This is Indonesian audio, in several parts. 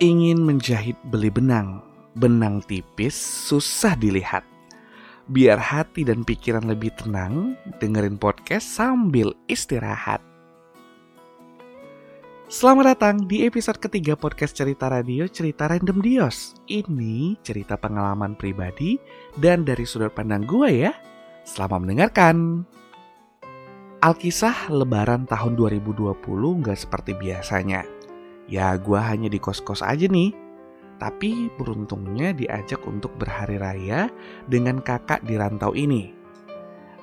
Ingin menjahit beli benang, benang tipis susah dilihat. Biar hati dan pikiran lebih tenang, dengerin podcast sambil istirahat. Selamat datang di episode ketiga podcast cerita radio Cerita Random Dios. Ini cerita pengalaman pribadi dan dari sudut pandang gue ya. Selamat mendengarkan. Alkisah lebaran tahun 2020 nggak seperti biasanya. Ya gue hanya di kos-kos aja nih. Tapi beruntungnya diajak untuk berhari raya dengan kakak di rantau ini.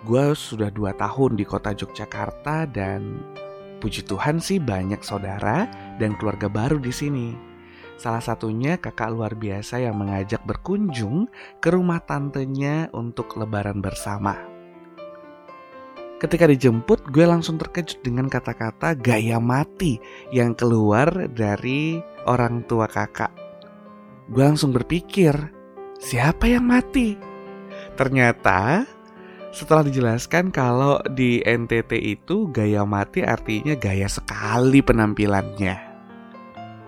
Gue sudah dua tahun di kota Yogyakarta dan Puji Tuhan sih banyak saudara dan keluarga baru di sini. Salah satunya kakak luar biasa yang mengajak berkunjung ke rumah tantenya untuk lebaran bersama. Ketika dijemput, gue langsung terkejut dengan kata-kata gaya mati yang keluar dari orang tua kakak. Gue langsung berpikir, siapa yang mati? Ternyata setelah dijelaskan kalau di NTT itu gaya mati artinya gaya sekali penampilannya.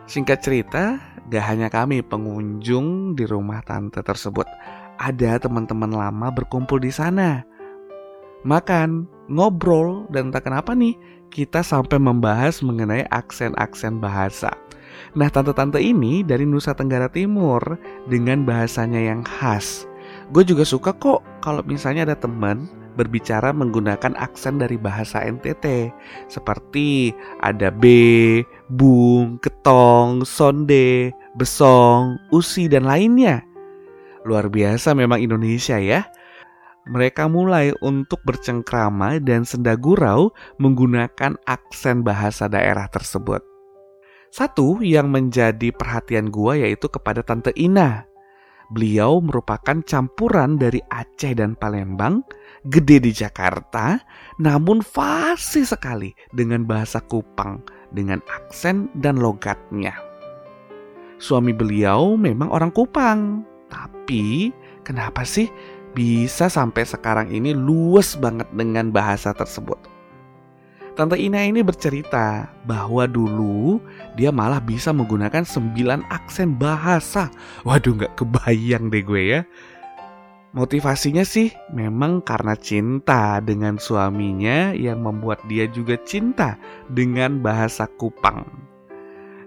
Singkat cerita, gak hanya kami pengunjung di rumah tante tersebut, ada teman-teman lama berkumpul di sana. Makan, ngobrol, dan tak kenapa nih, kita sampai membahas mengenai aksen-aksen bahasa. Nah, tante-tante ini dari Nusa Tenggara Timur dengan bahasanya yang khas Gue juga suka kok kalau misalnya ada teman berbicara menggunakan aksen dari bahasa NTT seperti ada B, bung, ketong, sonde, besong, usi dan lainnya. Luar biasa memang Indonesia ya. Mereka mulai untuk bercengkrama dan sendagurau menggunakan aksen bahasa daerah tersebut. Satu yang menjadi perhatian gua yaitu kepada Tante Ina Beliau merupakan campuran dari Aceh dan Palembang, gede di Jakarta, namun fasih sekali dengan bahasa Kupang, dengan aksen dan logatnya. Suami beliau memang orang Kupang, tapi kenapa sih bisa sampai sekarang ini luas banget dengan bahasa tersebut? Tante Ina ini bercerita bahwa dulu dia malah bisa menggunakan sembilan aksen bahasa. Waduh nggak kebayang deh gue ya. Motivasinya sih memang karena cinta dengan suaminya yang membuat dia juga cinta dengan bahasa Kupang.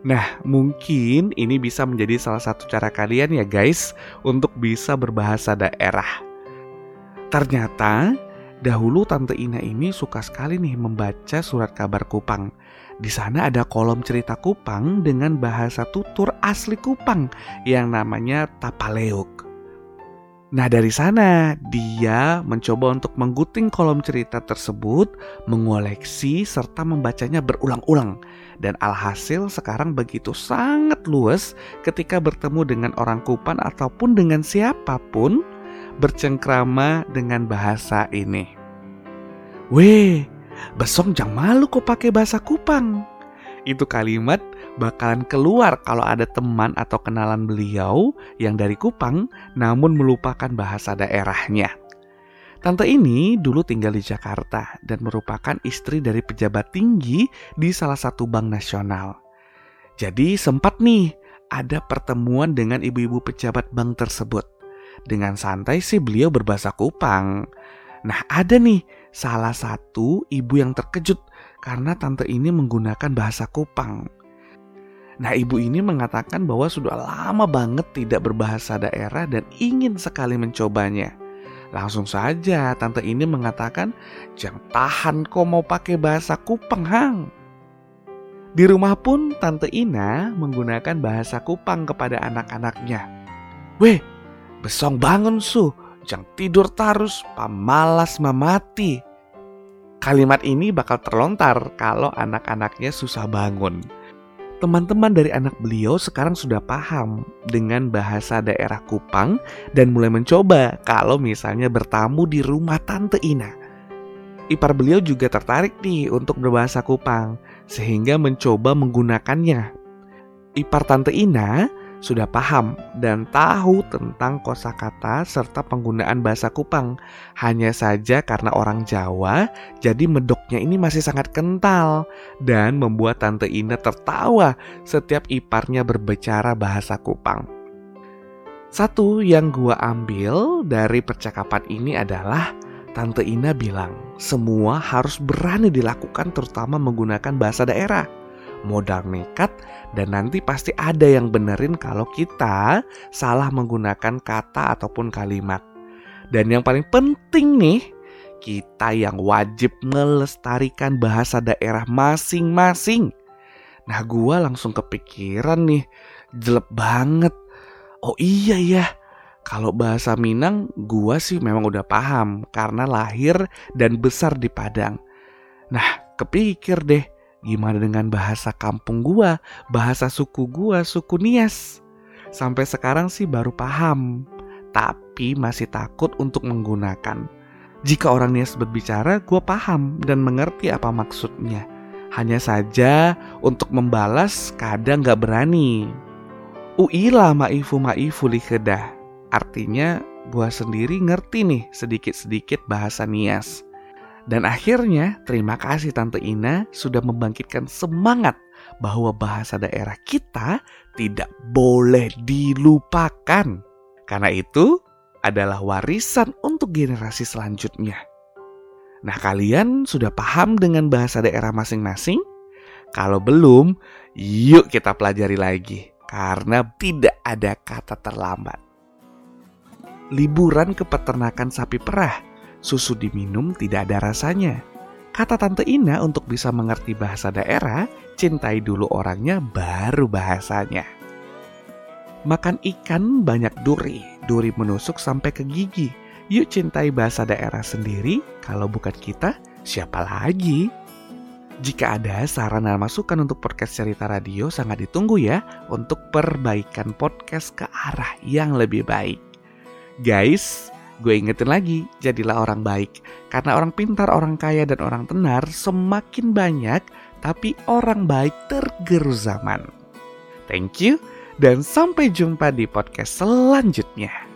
Nah, mungkin ini bisa menjadi salah satu cara kalian ya guys untuk bisa berbahasa daerah. Ternyata Dahulu Tante Ina ini suka sekali nih membaca surat kabar Kupang. Di sana ada kolom cerita Kupang dengan bahasa tutur asli Kupang yang namanya Tapaleuk. Nah dari sana dia mencoba untuk mengguting kolom cerita tersebut, mengoleksi serta membacanya berulang-ulang. Dan alhasil sekarang begitu sangat luas ketika bertemu dengan orang Kupang ataupun dengan siapa pun bercengkrama dengan bahasa ini. Weh, besok jangan malu kok pakai bahasa Kupang. Itu kalimat bakalan keluar kalau ada teman atau kenalan beliau yang dari Kupang namun melupakan bahasa daerahnya. Tante ini dulu tinggal di Jakarta dan merupakan istri dari pejabat tinggi di salah satu bank nasional. Jadi sempat nih ada pertemuan dengan ibu-ibu pejabat bank tersebut. Dengan santai sih beliau berbahasa Kupang. Nah ada nih salah satu ibu yang terkejut karena tante ini menggunakan bahasa Kupang. Nah ibu ini mengatakan bahwa sudah lama banget tidak berbahasa daerah dan ingin sekali mencobanya. Langsung saja tante ini mengatakan, jangan tahan kok mau pakai bahasa Kupang hang. Di rumah pun Tante Ina menggunakan bahasa Kupang kepada anak-anaknya. Weh, Besong bangun su, jangan tidur terus, pamalas memati. Kalimat ini bakal terlontar kalau anak-anaknya susah bangun. Teman-teman dari anak beliau sekarang sudah paham dengan bahasa daerah Kupang dan mulai mencoba kalau misalnya bertamu di rumah Tante Ina. Ipar beliau juga tertarik nih untuk berbahasa Kupang sehingga mencoba menggunakannya. Ipar Tante Ina sudah paham dan tahu tentang kosakata serta penggunaan bahasa Kupang. Hanya saja karena orang Jawa, jadi medoknya ini masih sangat kental dan membuat Tante Ina tertawa setiap iparnya berbicara bahasa Kupang. Satu yang gua ambil dari percakapan ini adalah Tante Ina bilang, semua harus berani dilakukan terutama menggunakan bahasa daerah modal nekat, dan nanti pasti ada yang benerin kalau kita salah menggunakan kata ataupun kalimat. Dan yang paling penting nih, kita yang wajib melestarikan bahasa daerah masing-masing. Nah gua langsung kepikiran nih, jelek banget. Oh iya ya, kalau bahasa Minang gua sih memang udah paham karena lahir dan besar di Padang. Nah, kepikir deh, Gimana dengan bahasa kampung gua, bahasa suku gua, suku Nias? Sampai sekarang sih baru paham, tapi masih takut untuk menggunakan. Jika orang Nias berbicara, gua paham dan mengerti apa maksudnya. Hanya saja untuk membalas kadang gak berani. Uila maifu maifu likedah. Artinya gua sendiri ngerti nih sedikit-sedikit bahasa Nias. Dan akhirnya, terima kasih Tante Ina sudah membangkitkan semangat bahwa bahasa daerah kita tidak boleh dilupakan. Karena itu adalah warisan untuk generasi selanjutnya. Nah, kalian sudah paham dengan bahasa daerah masing-masing? Kalau belum, yuk kita pelajari lagi karena tidak ada kata terlambat. Liburan ke peternakan sapi perah susu diminum tidak ada rasanya. Kata Tante Ina untuk bisa mengerti bahasa daerah, cintai dulu orangnya baru bahasanya. Makan ikan banyak duri, duri menusuk sampai ke gigi. Yuk cintai bahasa daerah sendiri, kalau bukan kita, siapa lagi? Jika ada saran dan masukan untuk podcast cerita radio sangat ditunggu ya untuk perbaikan podcast ke arah yang lebih baik. Guys, Gue ingetin lagi, jadilah orang baik. Karena orang pintar, orang kaya, dan orang tenar semakin banyak, tapi orang baik tergerus zaman. Thank you, dan sampai jumpa di podcast selanjutnya.